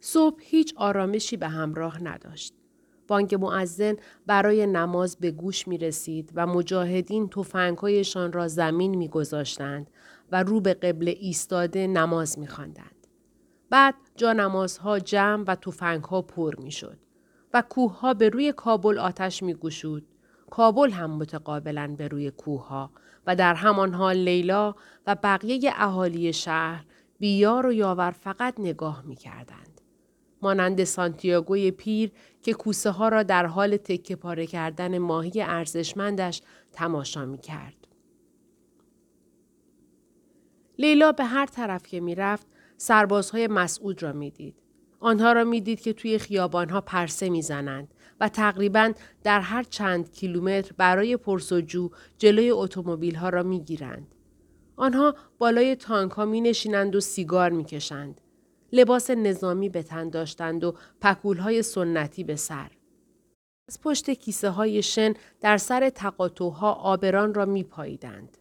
صبح هیچ آرامشی به همراه نداشت. بانک معزن برای نماز به گوش می رسید و مجاهدین توفنگهایشان را زمین می گذاشتند و رو به قبل ایستاده نماز می خواندند. بعد جا نمازها جمع و توفنگها پر می شد و کوه به روی کابل آتش می گشود. کابل هم متقابلا به روی کوه و در همان حال لیلا و بقیه اهالی شهر بیار و یاور فقط نگاه می کردند. مانند سانتیاگوی پیر که کوسه ها را در حال تکه پاره کردن ماهی ارزشمندش تماشا می کرد. لیلا به هر طرف که می رفت سربازهای مسعود را می دید. آنها را می دید که توی خیابانها پرسه می زنند و تقریبا در هر چند کیلومتر برای پرسجو جلوی اتومبیل ها را می گیرند. آنها بالای تانک ها می نشینند و سیگار می کشند. لباس نظامی به تن داشتند و پکول های سنتی به سر. از پشت کیسه های شن در سر تقاطوها آبران را می پاییدند.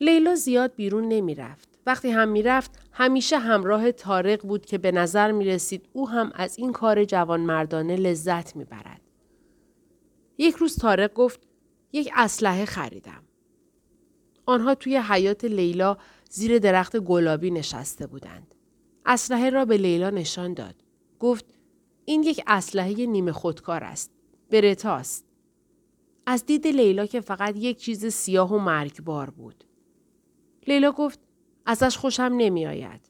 لیلا زیاد بیرون نمی رفت. وقتی هم می‌رفت همیشه همراه تارق بود که به نظر می رسید او هم از این کار جوانمردانه لذت می برد. یک روز تارق گفت یک اسلحه خریدم. آنها توی حیات لیلا زیر درخت گلابی نشسته بودند. اسلحه را به لیلا نشان داد. گفت این یک اسلحه نیمه خودکار است. برتاست. از دید لیلا که فقط یک چیز سیاه و مرگبار بود. لیلا گفت ازش خوشم نمی آید.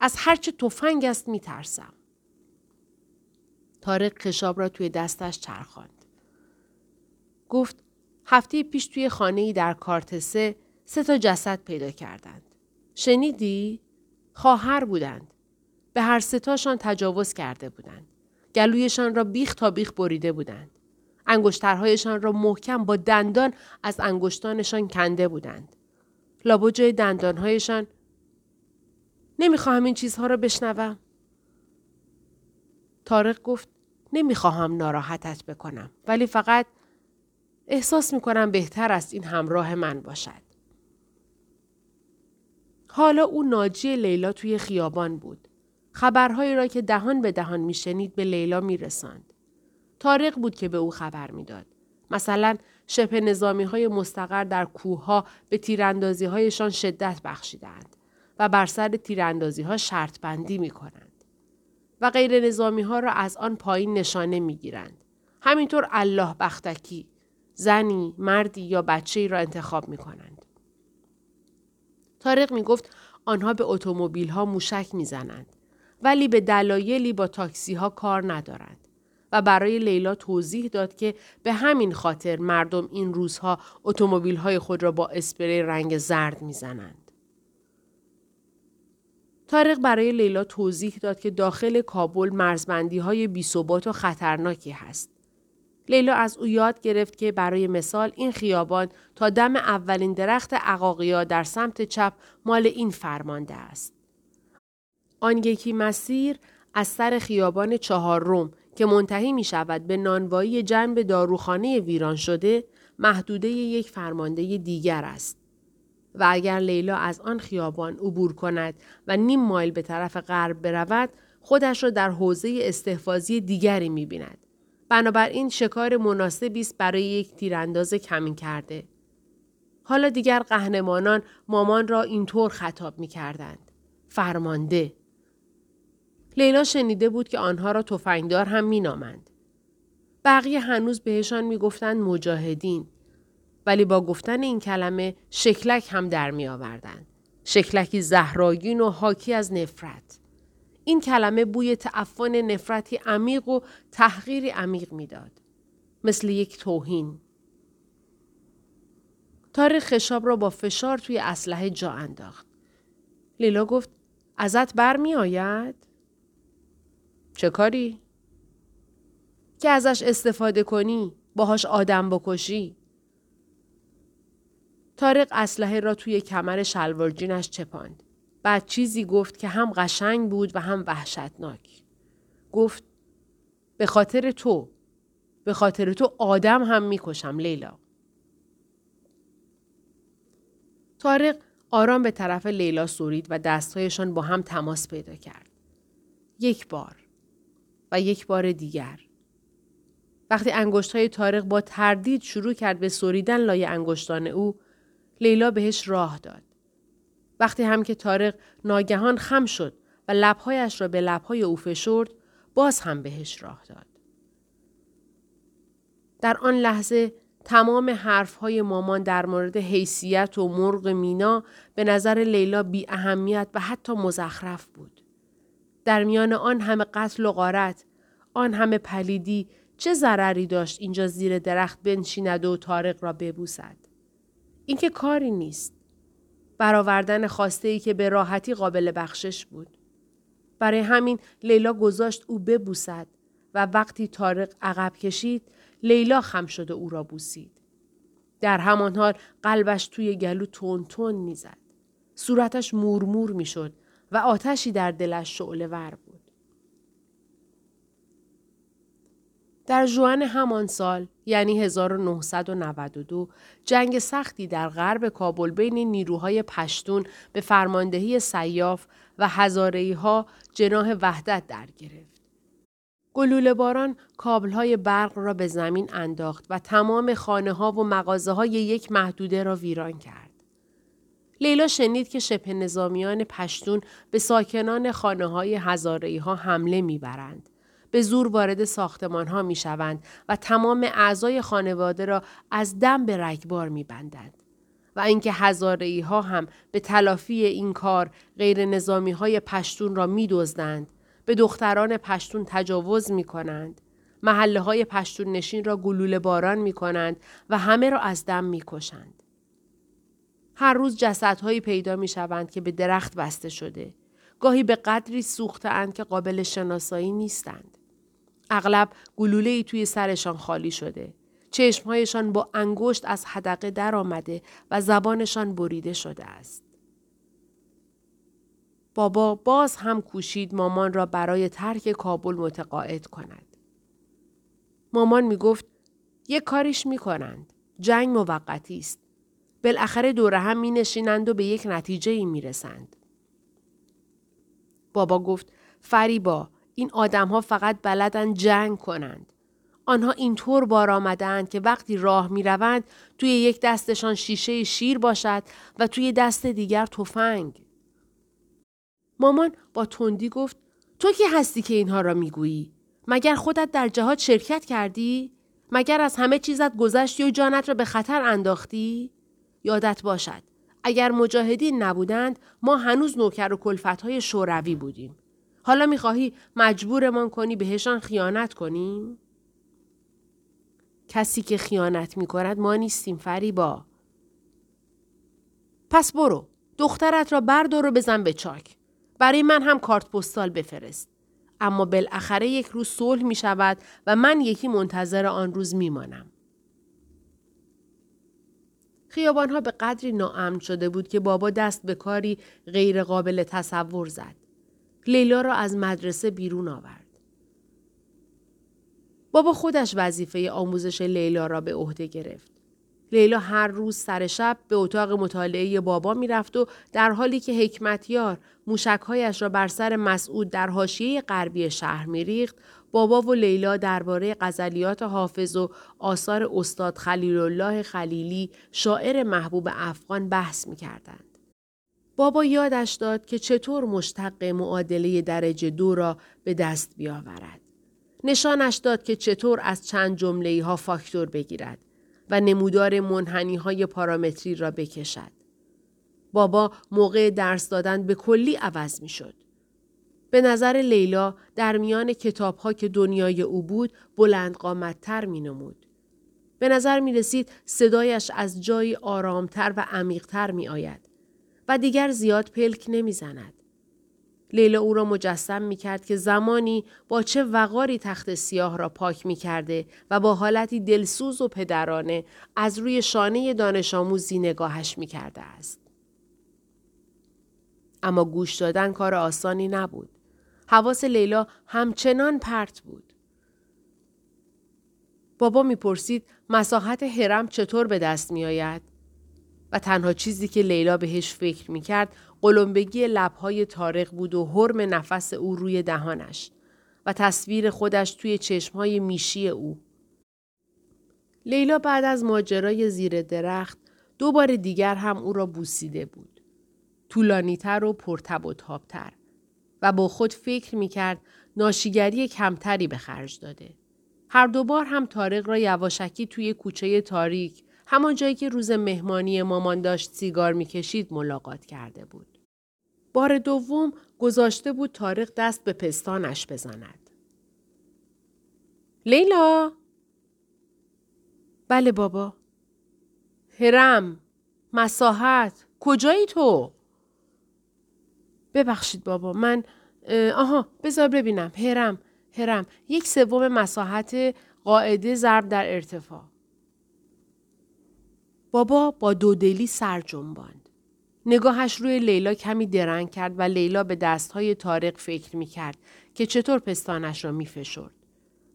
از هرچه تفنگ است می ترسم. تارق کشاب را توی دستش چرخاند. گفت هفته پیش توی خانه ای در کارتسه سه تا جسد پیدا کردند. شنیدی؟ خواهر بودند. به هر ستاشان تجاوز کرده بودند. گلویشان را بیخ تا بیخ بریده بودند. انگشترهایشان را محکم با دندان از انگشتانشان کنده بودند. لابو جای دندانهایشان نمی‌خواهم این چیزها را بشنوم. تارق گفت نمی‌خواهم ناراحتت بکنم ولی فقط احساس می‌کنم بهتر است این همراه من باشد. حالا او ناجی لیلا توی خیابان بود. خبرهایی را که دهان به دهان میشنید به لیلا میرساند. تارق بود که به او خبر می‌داد. مثلا شبه نظامی های مستقر در کوه ها به تیراندازی هایشان شدت بخشیدند و بر سر تیراندازی ها شرط بندی می کنند. و غیر نظامی ها را از آن پایین نشانه می گیرند. همینطور الله بختکی زنی، مردی یا بچه را انتخاب می کنند. تارق می گفت آنها به اتومبیل ها موشک می زنند. ولی به دلایلی با تاکسی ها کار ندارند. و برای لیلا توضیح داد که به همین خاطر مردم این روزها اتومبیل های خود را با اسپری رنگ زرد می‌زنند. تارق برای لیلا توضیح داد که داخل کابل مرزبندی های بیثبات و خطرناکی هست. لیلا از او یاد گرفت که برای مثال این خیابان تا دم اولین درخت عقاقیا در سمت چپ مال این فرمانده است. آن یکی مسیر از سر خیابان چهار روم که منتهی می شود به نانوایی جنب داروخانه ویران شده محدوده یک فرمانده دیگر است. و اگر لیلا از آن خیابان عبور کند و نیم مایل به طرف غرب برود خودش را در حوزه استحفاظی دیگری می بیند. بنابراین شکار مناسبی است برای یک تیرانداز کمین کرده. حالا دیگر قهنمانان مامان را اینطور خطاب می کردند. فرمانده. لیلا شنیده بود که آنها را تفنگدار هم مینامند. بقیه هنوز بهشان می‌گفتند مجاهدین ولی با گفتن این کلمه شکلک هم در می آوردند. شکلکی زهراگین و حاکی از نفرت. این کلمه بوی تعفن نفرتی عمیق و تحقیری عمیق می‌داد. مثل یک توهین. تاریخ خشاب را با فشار توی اسلحه جا انداخت. لیلا گفت ازت بر می؟ چه کاری؟ که ازش استفاده کنی باهاش آدم بکشی تارق اسلحه را توی کمر شلوار جینش چپاند بعد چیزی گفت که هم قشنگ بود و هم وحشتناک گفت به خاطر تو به خاطر تو آدم هم می‌کشم لیلا تارق آرام به طرف لیلا سورید و دستهایشان با هم تماس پیدا کرد یک بار و یک بار دیگر. وقتی انگشت های تارق با تردید شروع کرد به سوریدن لای انگشتان او، لیلا بهش راه داد. وقتی هم که تارق ناگهان خم شد و لبهایش را به لبهای او فشرد، باز هم بهش راه داد. در آن لحظه تمام حرفهای مامان در مورد حیثیت و مرغ مینا به نظر لیلا بی اهمیت و حتی مزخرف بود. در میان آن همه قتل و غارت، آن همه پلیدی چه ضرری داشت اینجا زیر درخت بنشیند و تارق را ببوسد؟ این که کاری نیست. برآوردن خواسته ای که به راحتی قابل بخشش بود. برای همین لیلا گذاشت او ببوسد و وقتی تارق عقب کشید لیلا خم شده او را بوسید. در همان حال قلبش توی گلو تون تون می‌زد. صورتش مورمور می‌شد و آتشی در دلش شعله ور. در جوان همان سال یعنی 1992 جنگ سختی در غرب کابل بین نیروهای پشتون به فرماندهی سیاف و هزارهی ها جناه وحدت در گرفت. گلوله باران کابل های برق را به زمین انداخت و تمام خانه ها و مغازه های یک محدوده را ویران کرد. لیلا شنید که شبه نظامیان پشتون به ساکنان خانه های ها حمله می‌برند. به زور وارد ساختمان ها می شوند و تمام اعضای خانواده را از دم به رگبار می بندند. و اینکه هزاره ها هم به تلافی این کار غیر نظامی های پشتون را می دوزدند. به دختران پشتون تجاوز می کنند. محله های پشتون نشین را گلوله باران می کنند و همه را از دم می کشند. هر روز جسدهایی پیدا می شوند که به درخت بسته شده. گاهی به قدری سوختند که قابل شناسایی نیستند. اغلب گلوله ای توی سرشان خالی شده. چشمهایشان با انگشت از حدقه در آمده و زبانشان بریده شده است. بابا باز هم کوشید مامان را برای ترک کابل متقاعد کند. مامان می گفت یک کاریش می کنند. جنگ موقتی است. بالاخره دوره هم می نشینند و به یک نتیجه ای می رسند. بابا گفت فریبا این آدم ها فقط بلدن جنگ کنند. آنها اینطور بار آمدند که وقتی راه می روند توی یک دستشان شیشه شیر باشد و توی دست دیگر تفنگ. مامان با تندی گفت تو کی هستی که اینها را می‌گویی؟ مگر خودت در جهاد شرکت کردی؟ مگر از همه چیزت گذشتی و جانت را به خطر انداختی؟ یادت باشد. اگر مجاهدین نبودند ما هنوز نوکر و کلفت های شوروی بودیم. حالا می‌خواهی مجبورمان کنی بهشان خیانت کنیم؟ کسی که خیانت می‌کند ما نیستیم فریبا. پس برو. دخترت را بردار و بزن به چاک. برای من هم کارت پستال بفرست. اما بالاخره یک روز صلح می شود و من یکی منتظر آن روز می مانم. خیابانها به قدری ناامن شده بود که بابا دست به کاری غیر قابل تصور زد. لیلا را از مدرسه بیرون آورد. بابا خودش وظیفه آموزش لیلا را به عهده گرفت. لیلا هر روز سر شب به اتاق مطالعه بابا می‌رفت و در حالی که حکمتیار موشکهایش را بر سر مسعود در حاشیه غربی شهر میریخت بابا و لیلا درباره غزلیات حافظ و آثار استاد خلیل الله خلیلی شاعر محبوب افغان بحث می‌کردند. بابا یادش داد که چطور مشتق معادله درجه دو را به دست بیاورد. نشانش داد که چطور از چند جمله ها فاکتور بگیرد و نمودار منحنی های پارامتری را بکشد. بابا موقع درس دادن به کلی عوض می شد. به نظر لیلا در میان کتاب ها که دنیای او بود بلند قامتتر می نمود. به نظر می رسید صدایش از جایی آرامتر و عمیقتر می آید. و دیگر زیاد پلک نمی‌زند. لیلا او را مجسم می کرد که زمانی با چه وقاری تخت سیاه را پاک می کرده و با حالتی دلسوز و پدرانه از روی شانه دانش آموزی نگاهش می کرده است. اما گوش دادن کار آسانی نبود. حواس لیلا همچنان پرت بود. بابا می‌پرسید مساحت حرم چطور به دست می آید؟ و تنها چیزی که لیلا بهش فکر می‌کرد قلمبگی لبهای تارق بود و حرم نفس او روی دهانش و تصویر خودش توی چشمهای میشی او. لیلا بعد از ماجرای زیر درخت دو بار دیگر هم او را بوسیده بود. طولانیتر و پرتب و تابتر و با خود فکر می کرد ناشیگری کمتری به خرج داده. هر دوبار هم تارق را یواشکی توی کوچه تاریک همان جایی که روز مهمانی مامان داشت سیگار می‌کشید ملاقات کرده بود. بار دوم گذاشته بود تارق دست به پستانش بزند. لیلا بله بابا هرم مساحت کجایی تو؟ ببخشید بابا من آها بذار ببینم هرم هرم یک سوم مساحت قاعده ضرب در ارتفاع بابا با دودلی سر جنباند نگاهش روی لیلا کمی درنگ کرد و لیلا به دستهای تارق فکر می کرد که چطور پستانش را می فشرد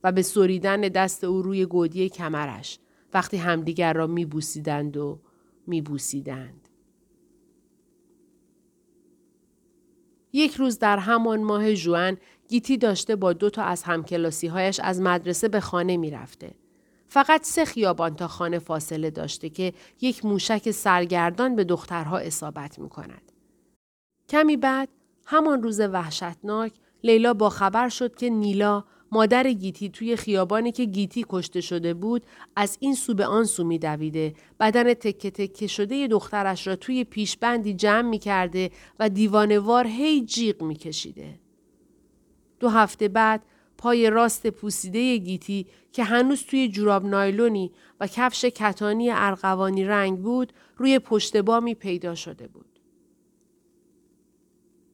و به سریدن دست او روی گودی کمرش وقتی همدیگر را می بوسیدند و می بوسیدند. یک روز در همان ماه جوان گیتی داشته با دو تا از همکلاسی هایش از مدرسه به خانه می رفته. فقط سه خیابان تا خانه فاصله داشته که یک موشک سرگردان به دخترها اصابت می کند. کمی بعد همان روز وحشتناک لیلا با خبر شد که نیلا مادر گیتی توی خیابانی که گیتی کشته شده بود از این سو به آن سو می دویده بدن تکه تکه شده دخترش را توی پیشبندی جمع می کرده و دیوانوار هی جیغ می کشیده. دو هفته بعد پای راست پوسیده گیتی که هنوز توی جوراب نایلونی و کفش کتانی ارغوانی رنگ بود روی پشت بامی پیدا شده بود.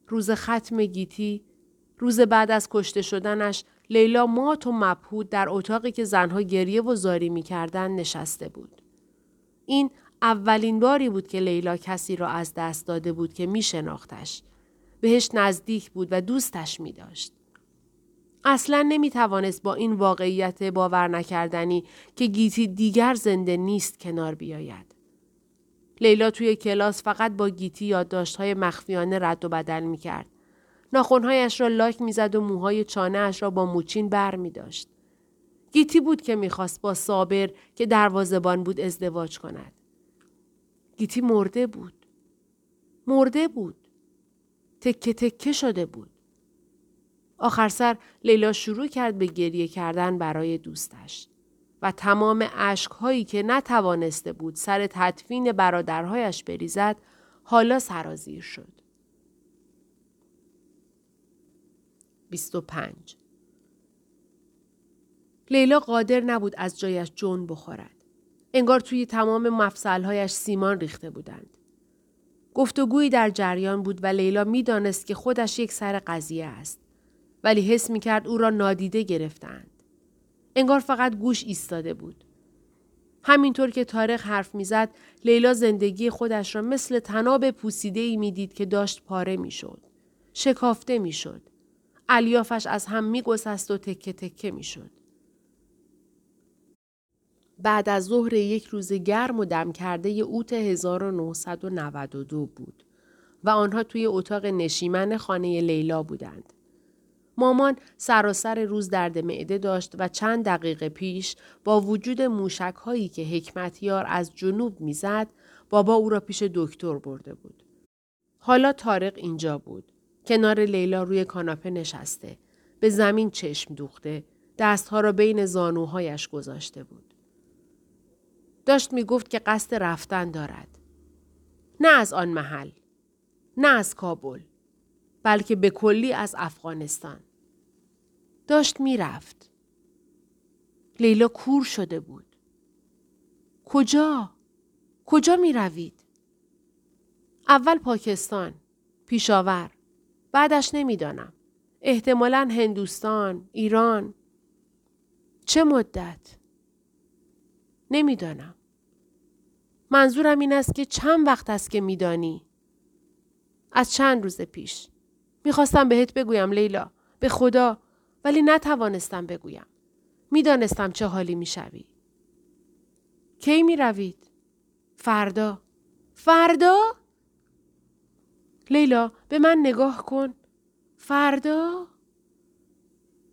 روز ختم گیتی روز بعد از کشته شدنش لیلا مات و مبهود در اتاقی که زنها گریه و زاری می‌کردن نشسته بود. این اولین باری بود که لیلا کسی را از دست داده بود که می شناختش. بهش نزدیک بود و دوستش می داشت. اصلا نمی توانست با این واقعیت باور نکردنی که گیتی دیگر زنده نیست کنار بیاید. لیلا توی کلاس فقط با گیتی یادداشت‌های مخفیانه رد و بدل می کرد. ناخونهایش را لاک می‌زد و موهای چانه اش را با موچین بر می داشت. گیتی بود که می‌خواست با صابر که دروازبان بود ازدواج کند. گیتی مرده بود. مرده بود. تکه تکه شده بود. آخر سر لیلا شروع کرد به گریه کردن برای دوستش و تمام هایی که نتوانسته بود سر تدفین برادرهایش بریزد حالا سرازیر شد. 25 لیلا قادر نبود از جایش جون بخورد. انگار توی تمام مفصلهایش سیمان ریخته بودند. گفتگویی در جریان بود و لیلا می‌دانست که خودش یک سر قضیه است. ولی حس می کرد او را نادیده گرفتند. انگار فقط گوش ایستاده بود. همینطور که تاریخ حرف می‌زد لیلا زندگی خودش را مثل تناب پوسیده ای می‌دید که داشت پاره می‌شد. شکافته می‌شد. الیافش از هم میگسست و تکه تکه می‌شد. بعد از ظهر یک روز گرم و دم کرده اوت 1992 بود و آنها توی اتاق نشیمن خانه لیلا بودند. مامان سراسر روز درد معده داشت و چند دقیقه پیش با وجود موشک هایی که حکمتیار از جنوب می‌زد بابا او را پیش دکتر برده بود. حالا تارق اینجا بود. کنار لیلا روی کاناپه نشسته. به زمین چشم دوخته. دستها را بین زانوهایش گذاشته بود. داشت می گفت که قصد رفتن دارد. نه از آن محل. نه از کابل. بلکه به کلی از افغانستان. داشت می‌رفت. لیلا کور شده بود. کجا؟ کجا می روید؟ اول پاکستان. پیشاور. بعدش نمی‌دانم. احتمالا هندوستان، ایران. چه مدت؟ نمی‌دانم. منظورم این است که چند وقت است که میدانی؟ از چند روز پیش. می‌خواستم بهت بگویم لیلا. به خدا. ولی نتوانستم بگویم. می‌دانستم چه حالی می‌شوی. کی می روید؟ فردا. فردا؟ لیلا به من نگاه کن. فردا؟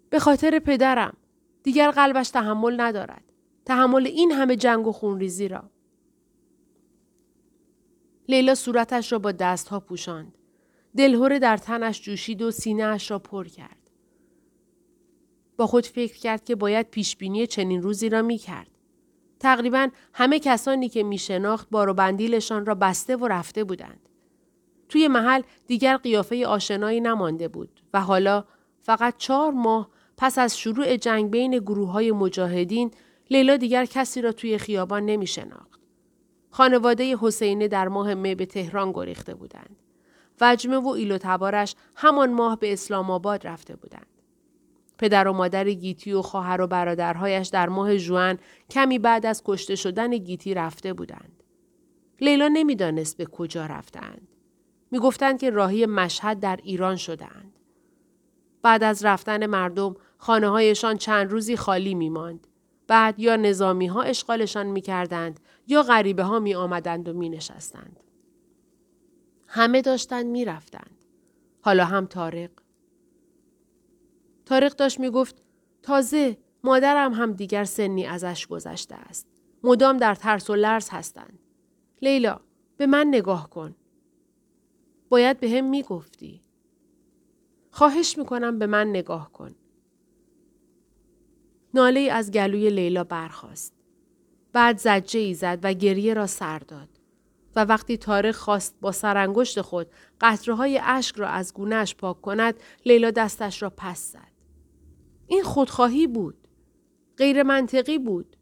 به خاطر پدرم. دیگر قلبش تحمل ندارد. تحمل این همه جنگ و خونریزی را. لیلا صورتش را با دستها پوشاند. دلهوره در تنش جوشید و سینه اش را پر کرد. با خود فکر کرد که باید پیشبینی چنین روزی را می کرد. تقریبا همه کسانی که می شناخت بار و بندیلشان را بسته و رفته بودند. توی محل دیگر قیافه آشنایی نمانده بود و حالا فقط چهار ماه پس از شروع جنگ بین گروه های مجاهدین لیلا دیگر کسی را توی خیابان نمی شناخت. خانواده حسینه در ماه مه به تهران گریخته بودند. وجمه و ایل و تبارش همان ماه به اسلام آباد رفته بودند. پدر و مادر گیتی و خواهر و برادرهایش در ماه جوان کمی بعد از کشته شدن گیتی رفته بودند. لیلا نمی‌دانست به کجا رفتند. می‌گفتند که راهی مشهد در ایران شدهاند. بعد از رفتن مردم خانه هایشان چند روزی خالی می ماند. بعد یا نظامی ها اشغالشان می کردند یا غریبه ها می آمدند و می نشستند. همه داشتند می رفتند. حالا هم تارق. تارق داشت می گفت تازه مادرم هم دیگر سنی ازش گذشته است. مدام در ترس و لرز هستند. لیلا به من نگاه کن. باید به هم می گفتی. خواهش می‌کنم به من نگاه کن. ناله از گلوی لیلا برخاست. بعد زجه ای زد و گریه را سر داد. و وقتی تاریخ خواست با سرانگشت خود قطره های اشک را از گونهش پاک کند لیلا دستش را پس زد. این خودخواهی بود. غیر منطقی بود.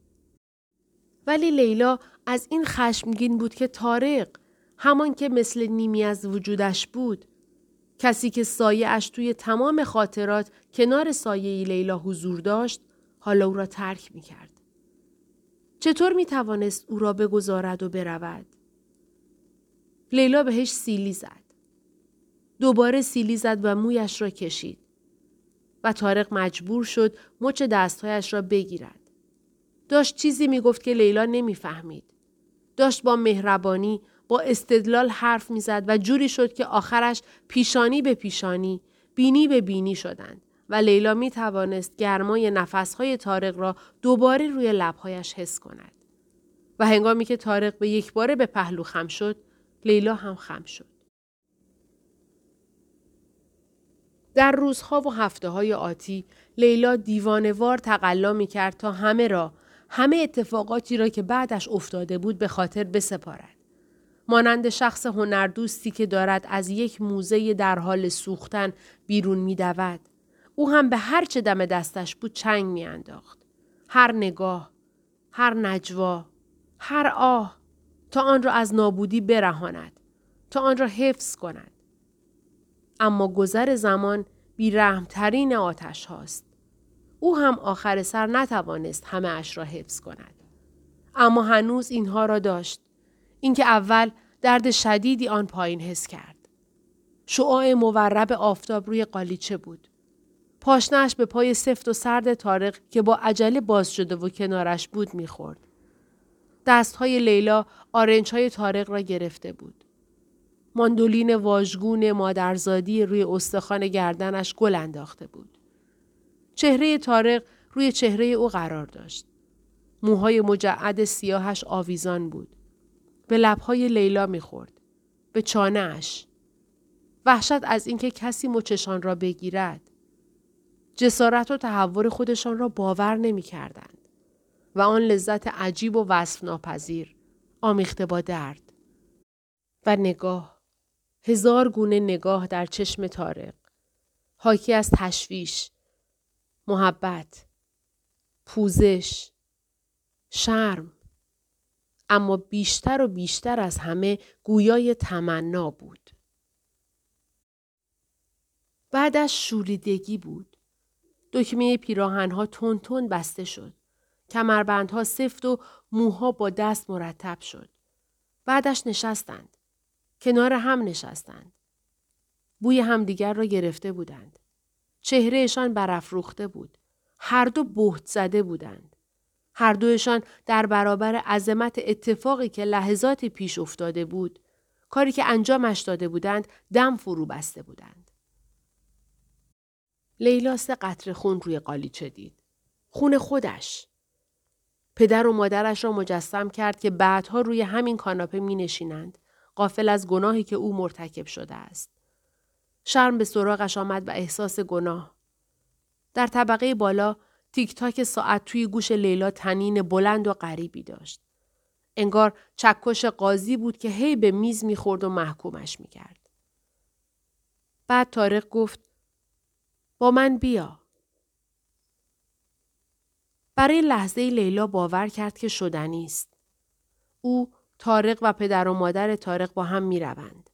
ولی لیلا از این خشمگین بود که تارق همان که مثل نیمی از وجودش بود کسی که سایه توی تمام خاطرات کنار سایه لیلا حضور داشت حالا او را ترک می کرد. چطور می توانست او را بگذارد و برود؟ لیلا بهش سیلی زد. دوباره سیلی زد و مویش را کشید. و تارق مجبور شد مچ دستهایش را بگیرد. داشت چیزی می گفت که لیلا نمی‌فهمید. داشت با مهربانی با استدلال حرف می‌زد و جوری شد که آخرش پیشانی به پیشانی بینی به بینی شدند و لیلا می توانست گرمای نفسهای تارق را دوباره روی لبهایش حس کند. و هنگامی که تارق به یک باره به پهلو خم شد لیلا هم خم شد. در روزها و هفته های آتی لیلا دیوانوار تقلا می کرد تا همه را همه اتفاقاتی را که بعدش افتاده بود به خاطر بسپارد. مانند شخص هنردوستی که دارد از یک موزه در حال سوختن بیرون می دود. او هم به هر چه دم دستش بود چنگ می انداخت. هر نگاه، هر نجوا، هر آه تا آن را از نابودی برهاند، تا آن را حفظ کند. اما گذر زمان بیرحمترین آتش هاست. او هم آخر سر نتوانست همه اش را حفظ کند. اما هنوز اینها را داشت. اینکه اول درد شدیدی آن پایین حس کرد. شعاع مورب آفتاب روی قالیچه بود. پاشنش به پای سفت و سرد تارق که با عجله باز شده و کنارش بود می‌خورد. دستهای لیلا آرنجهای تارق را گرفته بود. ماندولین واژگون مادرزادی روی استخوان گردنش گل انداخته بود. چهره تارق روی چهره او قرار داشت. موهای مجعد سیاهش آویزان بود. به لبهای لیلا می‌خورد. به چانه اش. وحشت از اینکه کسی مچشان را بگیرد. جسارت و تحور خودشان را باور نمی کردند. و آن لذت عجیب و وصف ناپذیر آمیخته با درد. و نگاه. هزار گونه نگاه در چشم تارق. حاکی از تشویش. محبت. پوزش. شرم. اما بیشتر و بیشتر از همه گویای تمنا بود. بعدش شوریدگی بود. دکمه پیراهنها تون تون بسته شد. کمربندها سفت و موها با دست مرتب شد. بعدش نشستند. کنار هم نشستند. بوی همدیگر را گرفته بودند. چهرهشان برافروخته بود. هر دو بهت زده بودند. هر دوشان در برابر عظمت اتفاقی که لحظات پیش افتاده بود، کاری که انجامش داده بودند، دم فرو بسته بودند. لیلا سه قطر خون روی قالیچه دید. خون خودش. پدر و مادرش را مجسم کرد که بعدها روی همین کاناپه می نشینند. قافل از گناهی که او مرتکب شده است. شرم به سراغش آمد و احساس گناه. در طبقه بالا تیک تاک ساعت توی گوش لیلا تنین بلند و غریبی داشت. انگار چکش قاضی بود که هی به میز می‌خورد و محکومش می‌کرد. بعد تارق گفت با من بیا. برای لحظه لیلا باور کرد که شدنی است. او، تارق و پدر و مادر تارق با هم می روند.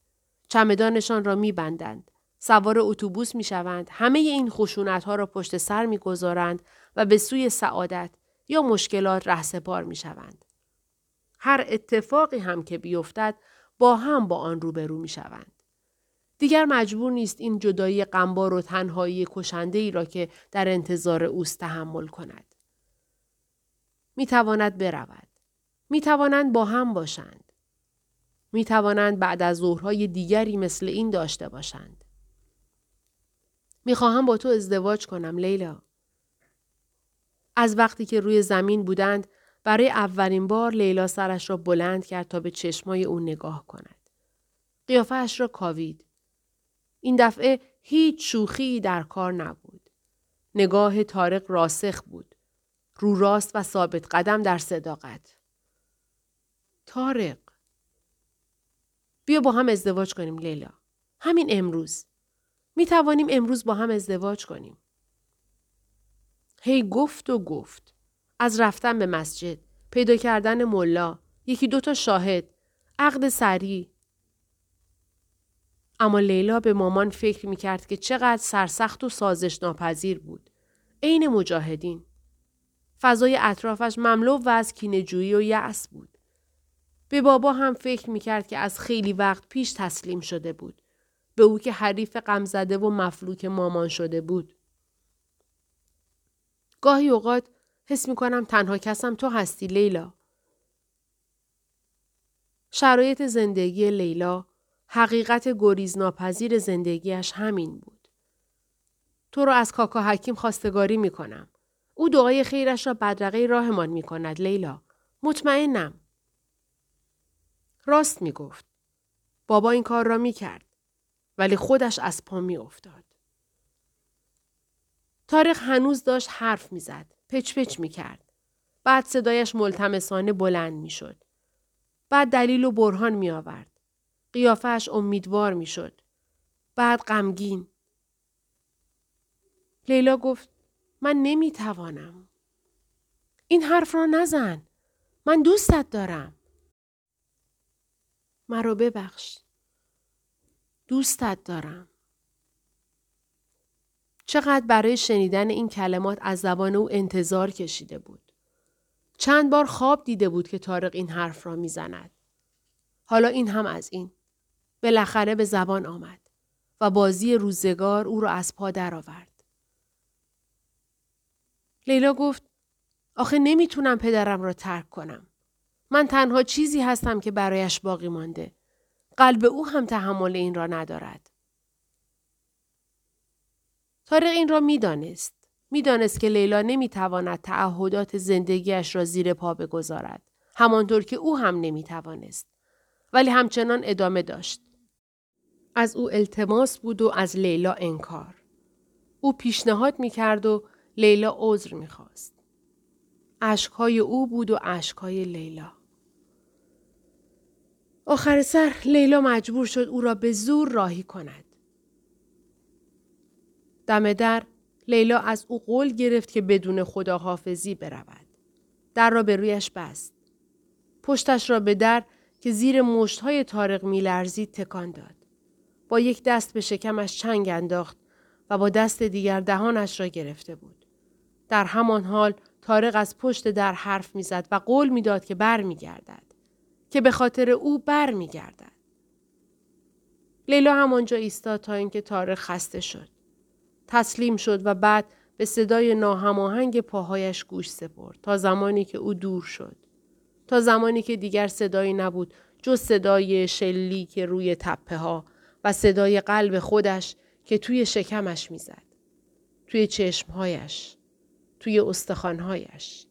چمدانشان را می بندند. سوار اتوبوس می شوند. همه این خشونت ها را پشت سر می گذارند و به سوی سعادت یا مشکلات رهسپار می شوند. هر اتفاقی هم که بیفتد با هم با آن روبرو می شوند. دیگر مجبور نیست این جدایی قنبار و تنهایی کشنده ای را که در انتظار اوست تحمل کند. می تواند برود. می توانند با هم باشند. می توانند بعد از ظهرهای دیگری مثل این داشته باشند. می خواهم با تو ازدواج کنم لیلا. از وقتی که روی زمین بودند برای اولین بار لیلا سرش را بلند کرد تا به چشمای او نگاه کند. قیافهش را کاوید. این دفعه هیچ شوخی در کار نبود. نگاه تارق راسخ بود. رو راست و ثابت قدم در صداقت. تارق. بیا با هم ازدواج کنیم لیلا. همین امروز. می توانیم امروز با هم ازدواج کنیم. هی گفت و گفت. از رفتن به مسجد، پیدا کردن ملا، یکی دوتا شاهد، عقد سریع. اما لیلا به مامان فکر می کرد که چقدر سرسخت و سازش ناپذیر بود. عین مجاهدین. فضای اطرافش مملو و از کینجویی و یأس بود. به بابا هم فکر می کرد که از خیلی وقت پیش تسلیم شده بود. به او که حریف غمزده و مفلوک مامان شده بود. گاهی اوقات حس می کنم تنها کسم تو هستی لیلا. شرایط زندگی لیلا حقیقت گریزناپذیر زندگیش همین بود. تو رو از کاکا حکیم خواستگاری می کنم. او دعای خیرش را بدرقه راهمان می کند لیلا. مطمئنم. راست می گفت. بابا این کار را می کرد. ولی خودش از پا می افتاد. تاریخ هنوز داشت حرف می‌زد. پچ پچ می کرد. بعد صدایش ملتمسانه بلند می شد. بعد دلیل و برهان می آورد. قیافش امیدوار می شد. بعد غمگین. لیلا گفت من نمی توانم. این حرف را نزن. من دوستت دارم. مرا ببخش. دوستت دارم. چقدر برای شنیدن این کلمات از زبان او انتظار کشیده بود. چند بار خواب دیده بود که تارق این حرف را می‌زند. حالا این هم از این. بالاخره به زبان آمد و بازی روزگار او را از پا درآورد. لیلا گفت آخه نمی‌تونم پدرم را ترک کنم. من تنها چیزی هستم که برایش باقی مانده. قلب او هم تحمل این را ندارد. تارق این را می‌دانست. می‌دانست که لیلا نمی‌تواند تعهدات زندگیش را زیر پا بگذارد. همانطور که او هم نمی‌توانست. ولی همچنان ادامه داشت. از او التماس بود و از لیلا انکار. او پیشنهاد می‌کرد و لیلا عذر می‌خواست. اشکهای او بود و اشکهای لیلا. آخر سر لیلا مجبور شد او را به زور راهی کند. دم در لیلا از او قول گرفت که بدون خداحافظی برود. در را به رویش بست. پشتش را به در که زیر مشتهای تارق میلرزید تکان داد. با یک دست به شکمش چنگ انداخت و با دست دیگر دهانش را گرفته بود. در همان حال تارق از پشت در حرف می‌زد و قول می‌داد که بر گردد. که به خاطر او بر گردد. لیلا همانجا ایستاد تا اینکه تارق خسته شد. تسلیم شد و بعد به صدای ناهماهنگ پاهایش گوش سپرد تا زمانی که او دور شد. تا زمانی که دیگر صدایی نبود جز صدای شلی که روی تپه ها و صدای قلب خودش که توی شکمش می‌زد. توی چشمهایش. توی استخوانهایش.